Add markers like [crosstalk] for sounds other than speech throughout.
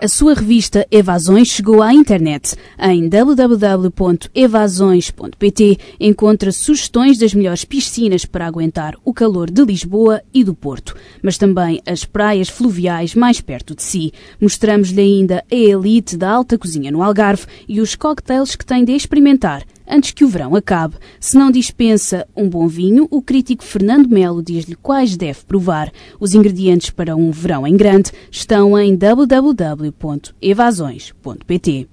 A sua revista Evasões chegou à internet. Em www.evasões.pt encontra sugestões das melhores piscinas para aguentar o calor de Lisboa e do Porto, mas também as praias fluviais mais perto de si. Mostramos-lhe ainda a elite da alta cozinha no Algarve e os cocktails que tem de experimentar antes que o verão acabe. Se não dispensa um bom vinho, o crítico Fernando Melo diz-lhe quais deve provar. Os ingredientes para um verão em grande estão em www.evasões.pt.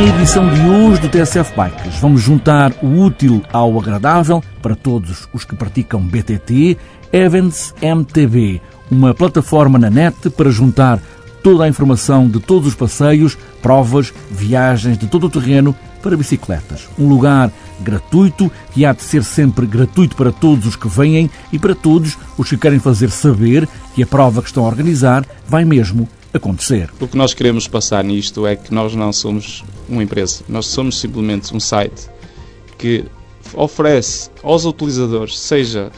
Na edição de hoje do TSF Bikes, vamos juntar o útil ao agradável para todos os que praticam BTT, Evans MTB, uma plataforma na net para juntar toda a informação de todos os passeios, provas, viagens de todo o terreno para bicicletas. Um lugar gratuito que há de ser sempre gratuito para todos os que vêm e para todos os que querem fazer saber que a prova que estão a organizar vai mesmo acontecer. O que nós queremos passar nisto é que nós não somos uma empresa, nós somos simplesmente um site que oferece aos utilizadores, seja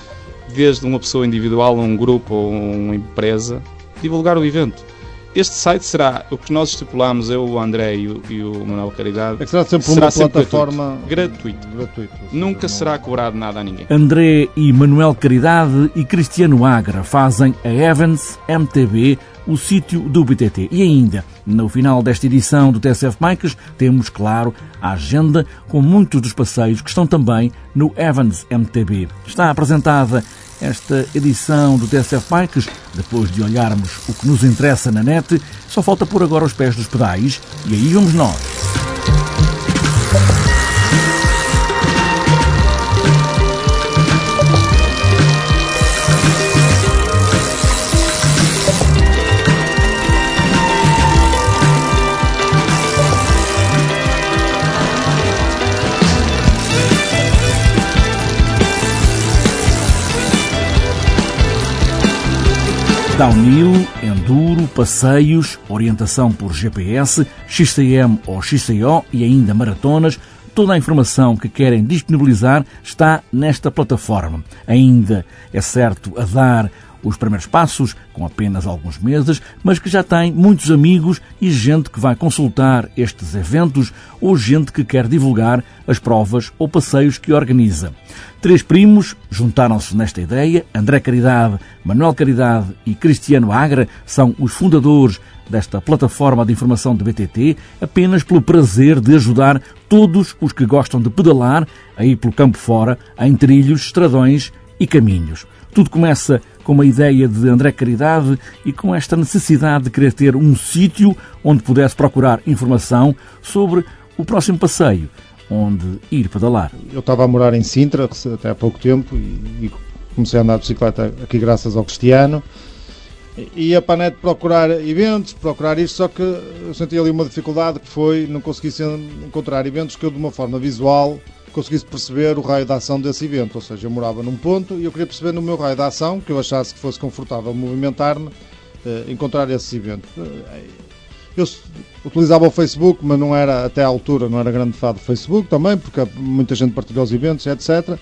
desde uma pessoa individual, um grupo ou uma empresa, divulgar o evento. Este site será o que nós estipulamos, eu, o André e o, e o Manuel Caridade. É que será sempre será uma sempre plataforma gratuito. gratuita. Nunca será cobrado nada a ninguém. André e Manuel Caridade e Cristiano Agra fazem a Evans MTB o sítio do BTT. E ainda, no final desta edição do TSF Bikes, temos, claro, a agenda com muitos dos passeios que estão também no Evans MTB. Está apresentada esta edição do TSF Bikes, depois de olharmos o que nos interessa na net, só falta pôr agora os pés dos pedais e aí vamos nós. Downhill, enduro, passeios, orientação por GPS, XCM ou XCO e ainda maratonas. Toda a informação que querem disponibilizar está nesta plataforma. Ainda é certo a dar os primeiros passos, com apenas alguns meses, mas que já tem muitos amigos e gente que vai consultar estes eventos ou gente que quer divulgar as provas ou passeios que organiza. Três primos juntaram-se nesta ideia. André Caridade, Manuel Caridade e Cristiano Agra são os fundadores desta plataforma de informação de BTT, apenas pelo prazer de ajudar todos os que gostam de pedalar aí pelo campo fora, em trilhos, estradões e caminhos. Tudo começa com uma ideia de André Caridade e com esta necessidade de querer ter um sítio onde pudesse procurar informação sobre o próximo passeio, onde ir pedalar. Eu estava a morar em Sintra até há pouco tempo e, e comecei a andar de bicicleta aqui graças ao Cristiano. Ia para a net procurar eventos, procurar isto, só que eu senti ali uma dificuldade que foi não consegui encontrar eventos que eu de uma forma visual conseguisse perceber o raio de ação desse evento. Ou seja, eu morava num ponto e eu queria perceber no meu raio de ação, que eu achasse que fosse confortável movimentar-me, eh, encontrar esse evento. Eh, eu utilizava o Facebook, mas não era até à altura, não era grande fã do Facebook também, porque muita gente partilhou os eventos, etc.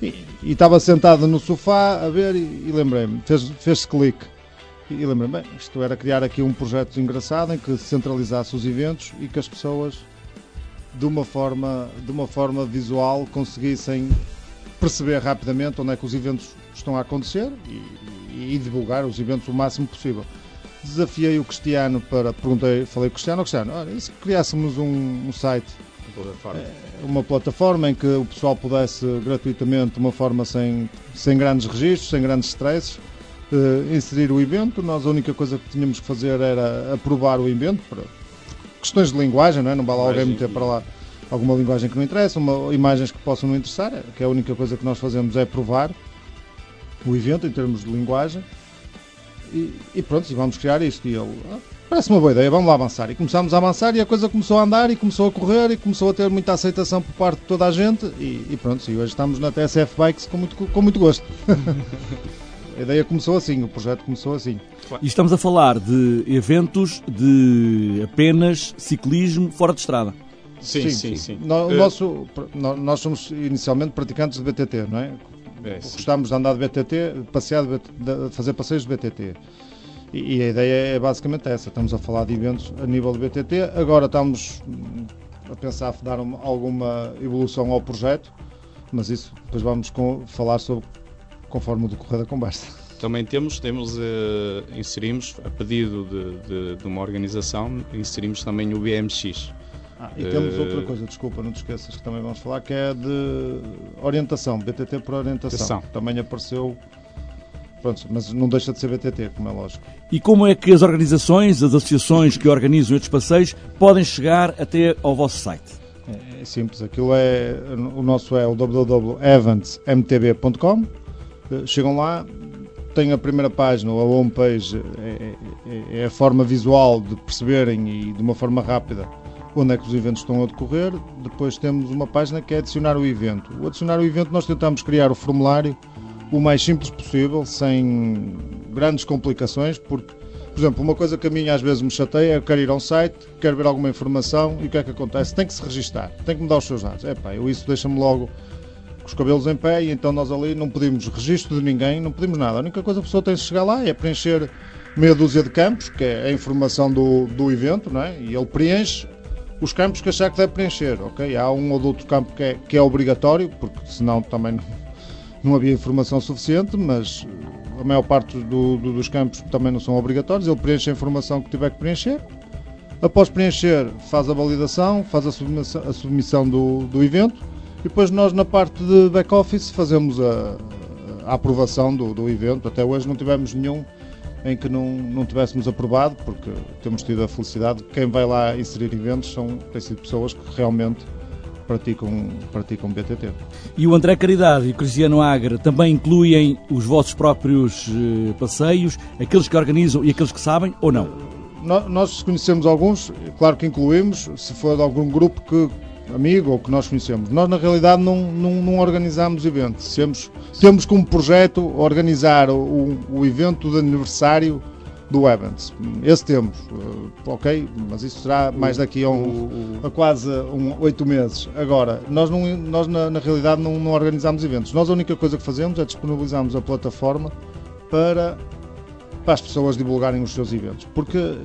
E, e estava sentado no sofá a ver e, e lembrei-me, fez-se fez clique. E lembrei-me, bem, isto era criar aqui um projeto engraçado em que centralizasse os eventos e que as pessoas de uma forma, de uma forma visual conseguissem perceber rapidamente onde é que os eventos estão a acontecer e, e divulgar os eventos o máximo possível. Desafiei o Cristiano para, perguntei, falei Cristiano, Cristiano, olha, e se criássemos um, um site, uma plataforma em que o pessoal pudesse gratuitamente, de uma forma sem, sem grandes registros, sem grandes stresses, uh, inserir o evento, nós a única coisa que tínhamos que fazer era aprovar o evento, para, questões de linguagem, não é? Não vale alguém meter para lá alguma linguagem que não interessa, uma, imagens que possam não interessar, que é a única coisa que nós fazemos é provar o evento em termos de linguagem. E, e pronto, e vamos criar isto. E ele, ah, parece uma boa ideia, vamos lá avançar. E começámos a avançar e a coisa começou a andar e começou a correr e começou a ter muita aceitação por parte de toda a gente e, e pronto, e hoje estamos na TSF Bikes com muito, com muito gosto. [laughs] a ideia começou assim, o projeto começou assim. E estamos a falar de eventos de apenas ciclismo fora de estrada. Sim, sim, sim. sim. No, uh, nosso, nós somos inicialmente praticantes de BTT, não é? é Gostamos de andar de BTT, passear de, de, fazer passeios de BTT. E, e, a ideia é basicamente essa. Estamos a falar de eventos a nível de BTT. Agora estamos a pensar em dar uma, alguma evolução ao projeto, mas isso depois vamos com, falar sobre conforme o decorrer da conversa. Também temos, temos uh, inserimos, a pedido de, de, de, uma organização, inserimos também o BMX. Ah, e temos uh, outra coisa, desculpa, não te esqueças que também vamos falar, que é de orientação, BTT por orientação. Também apareceu, pronto, mas não deixa de ser BTT, como é lógico. E como é que as organizações, as associações que organizam estes passeios podem chegar até ao vosso site? É, é simples, aquilo é, o nosso é o www.eventsmtb.com chegam lá, tem a primeira página, a homepage, é, é, é, a forma visual de perceberem e de uma forma rápida onde é que os eventos estão a decorrer. Depois temos uma página que é adicionar o evento. O adicionar o evento nós tentamos criar o formulário o mais simples possível, sem grandes complicações, porque, por exemplo, uma coisa que a mim às vezes me chateia é eu quero ir a um site, quero ver alguma informação e o que é que acontece? Tem que se registar, tem que me dar os seus dados. É pá, eu isso deixa-me logo os cabelos em pé e então nós ali não pedimos registro de ninguém, não pedimos nada. A única coisa que a pessoa tem de chegar lá é preencher meia dúzia de campos, que é a informação do, do evento, não é? e ele preenche os campos que achar que deve preencher. ok? Há um ou outro campo que é, que é obrigatório, porque senão também não, não havia informação suficiente, mas a maior parte do, do, dos campos também não são obrigatórios. Ele preenche a informação que tiver que preencher. Após preencher, faz a validação, faz a submissão, a submissão do, do evento e depois nós na parte de back-office fazemos a, a aprovação do, do, evento. Até hoje não tivemos nenhum em que não, não tivéssemos aprovado, porque temos tido a felicidade. Quem vai lá inserir eventos são, têm sido pessoas que realmente praticam, praticam BTT. E o André Caridade e o Cristiano Agra também incluem os vossos próprios uh, passeios, aqueles que organizam e aqueles que sabem, ou não? Nós conhecemos alguns, claro que incluímos, se for de algum grupo que amigo ou que nós conhecemos. Nós, na realidade, não, não, não organizamos eventos. Temos, temos como projeto organizar o, o evento de aniversário do Evans. Esse temos, uh, ok? Mas isso será mais daqui a, um, a quase oito um, meses. Agora, nós, não, nós na, na realidade não, não, organizamos eventos. Nós a única coisa que fazemos é disponibilizarmos a plataforma para, para as pessoas divulgarem os seus eventos. Porque,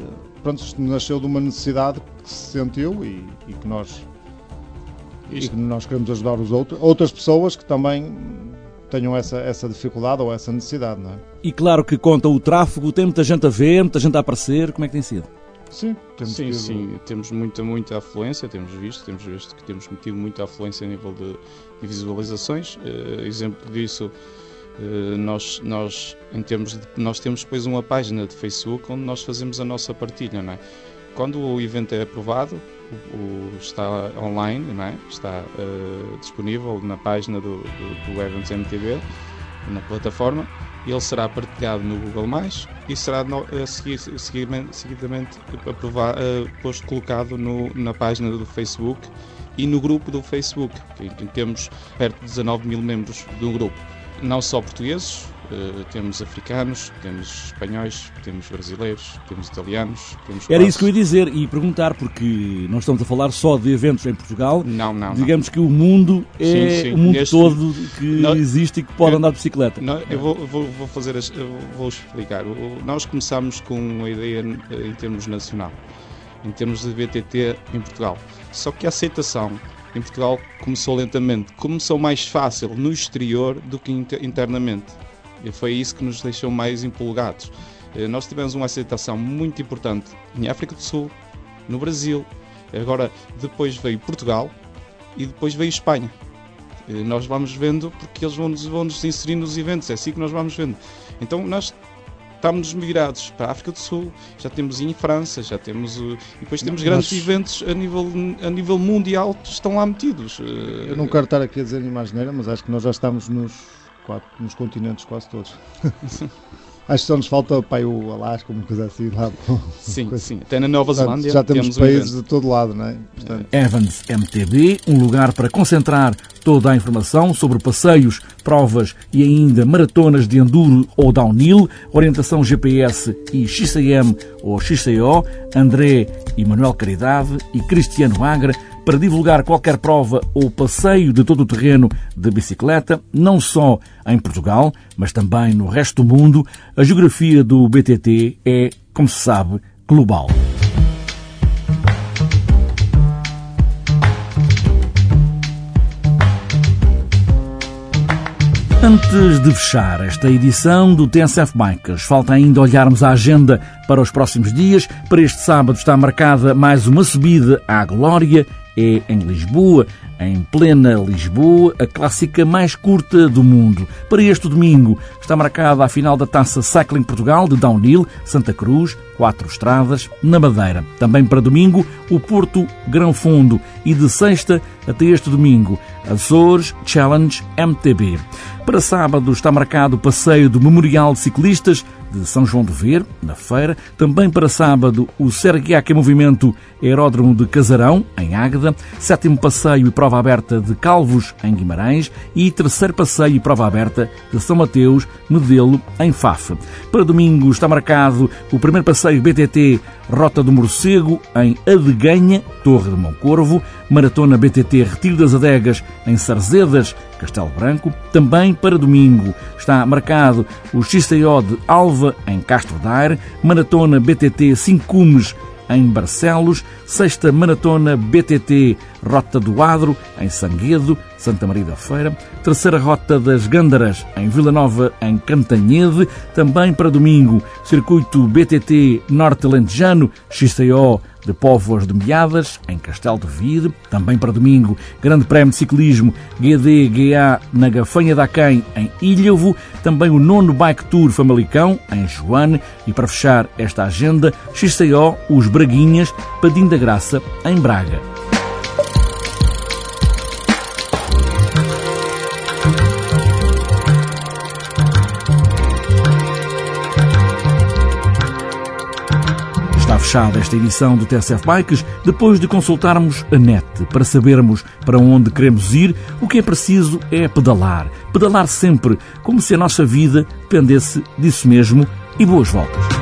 pronto, isto nasceu de uma necessidade que se sentiu e, e que nós isto. E nós queremos ajudar os outros, outras pessoas que também tenham essa, essa dificuldade ou essa necessidade, não é? E claro que conta o tráfego, tem muita gente a ver, muita gente a aparecer, como é que tem sido? Sim, temos sim, tido... sim, temos muita, muita afluência, temos visto, temos visto que temos tido muita afluência a nível de, de visualizações. Uh, exemplo disso, uh, nós, nós, em termos de, nós temos depois uma página de Facebook onde nós fazemos a nossa partilha, não é? Quando o evento é aprovado, o, está online, é? está uh, disponível na página do, do, do Evans MTB, na plataforma, ele será partilhado no Google e será uh, seguir, seguidamente, seguidamente aprovado, uh, posto colocado no, na página do Facebook e no grupo do Facebook, que temos perto de 19 mil membros do grupo. Não só portugueses, Uh, temos africanos, temos espanhóis, temos brasileiros, temos italianos, temos Era isso que eu ia dizer e perguntar, porque não estamos a falar só de eventos em Portugal. Não, não. Digamos não. que o mundo é sim, sim. o mundo todo que não, existe e que pode eu, andar de bicicleta. Não, eu vou, vou, vou fazer, as, vou explicar. Nós começámos com uma ideia em termos nacional, em termos de BTT em Portugal. Só que a aceitação em Portugal começou lentamente, começou mais fácil no exterior do que internamente. E foi isso que nos deixou mais empolgados. Eh, nós tivemos uma aceitação muito importante em África do Sul, no Brasil, agora depois veio Portugal e depois veio Espanha. Eh, nós vamos vendo porque eles vão nos, vão nos inserir nos eventos, é assim que nós vamos vendo. Então nós estamos migrados para a África do Sul, já temos em França, já temos. E depois temos grandes Mas... eventos a nível, a nível mundial que estão lá metidos. Eh, Eu não quero estar aqui a dizer imagineira, mas acho que nós já estamos nos quatro, nos continentes quase todos. [laughs] Acho que só nos falta pai, o Alasca, uma coisa assim lá. Sim, coisa. sim. Até na Nova Zelândia. Já temos, temos países um de todo lado, não é? Portanto... Evans MTB, um lugar para concentrar toda a informação sobre passeios, provas e ainda maratonas de enduro ou downhill, orientação GPS e XCM ou XCO, André e Manuel Caridade e Cristiano Agra para divulgar qualquer prova ou passeio de todo o terreno de bicicleta, não só em Portugal, mas também no resto do mundo. A geografia do BTT é, como se sabe, global. Antes de fechar esta edição do TSF Bikers, falta ainda olharmos a agenda para os próximos dias. Para este sábado está marcada mais uma subida à Glória é em Lisboa, em plena Lisboa, a clássica mais curta do mundo. Para este domingo está marcada a final da Taça Cycling Portugal de Downhill, Santa Cruz, quatro estradas, na Madeira. Também para domingo, o Porto Grão Fundo e de sexta até este domingo, Açores Challenge MTB. Para sábado está marcado o passeio do Memorial de Ciclistas de São João do Ver, na feira. Também para sábado, o Serguiac em Movimento Aeródromo de Casarão, em Águeda. Sétimo passeio e prova aberta de Calvos, em Guimarães. E terceiro passeio e prova aberta de São Mateus, Medelo, em Faf. Para domingo está marcado o primeiro passeio BTT Rota do Morcego, em Adeganha, Torre de Moncorvo. Maratona BTT Retiro das Adegas, em Sarzedas, Castelo Branco. Também para domingo está marcado o XCO de Alva, em Castro Daire, Maratona BTT 5 Cumes, em Barcelos, sexta Maratona BTT Rota do Adro, em Sanguedo, Santa Maria da Feira, terceira Rota das Gândaras, em Vila Nova, em Cantanhede, também para domingo, Circuito BTT Norte Lentejano, XCO de Póvoas de Meadas, em Castelo de Vide. Também para domingo, Grande Prémio de Ciclismo GD-GA na Gafanha da Quem, em Ilhavo. Também o nono Bike Tour Famalicão, em Joane. E para fechar esta agenda, XCO, os Braguinhas, Padim da Graça, em Braga. Fechada esta edição do TSF Bikes depois de consultarmos a net para sabermos para onde queremos ir. O que é preciso é pedalar. Pedalar sempre, como se a nossa vida dependesse disso mesmo. E boas voltas.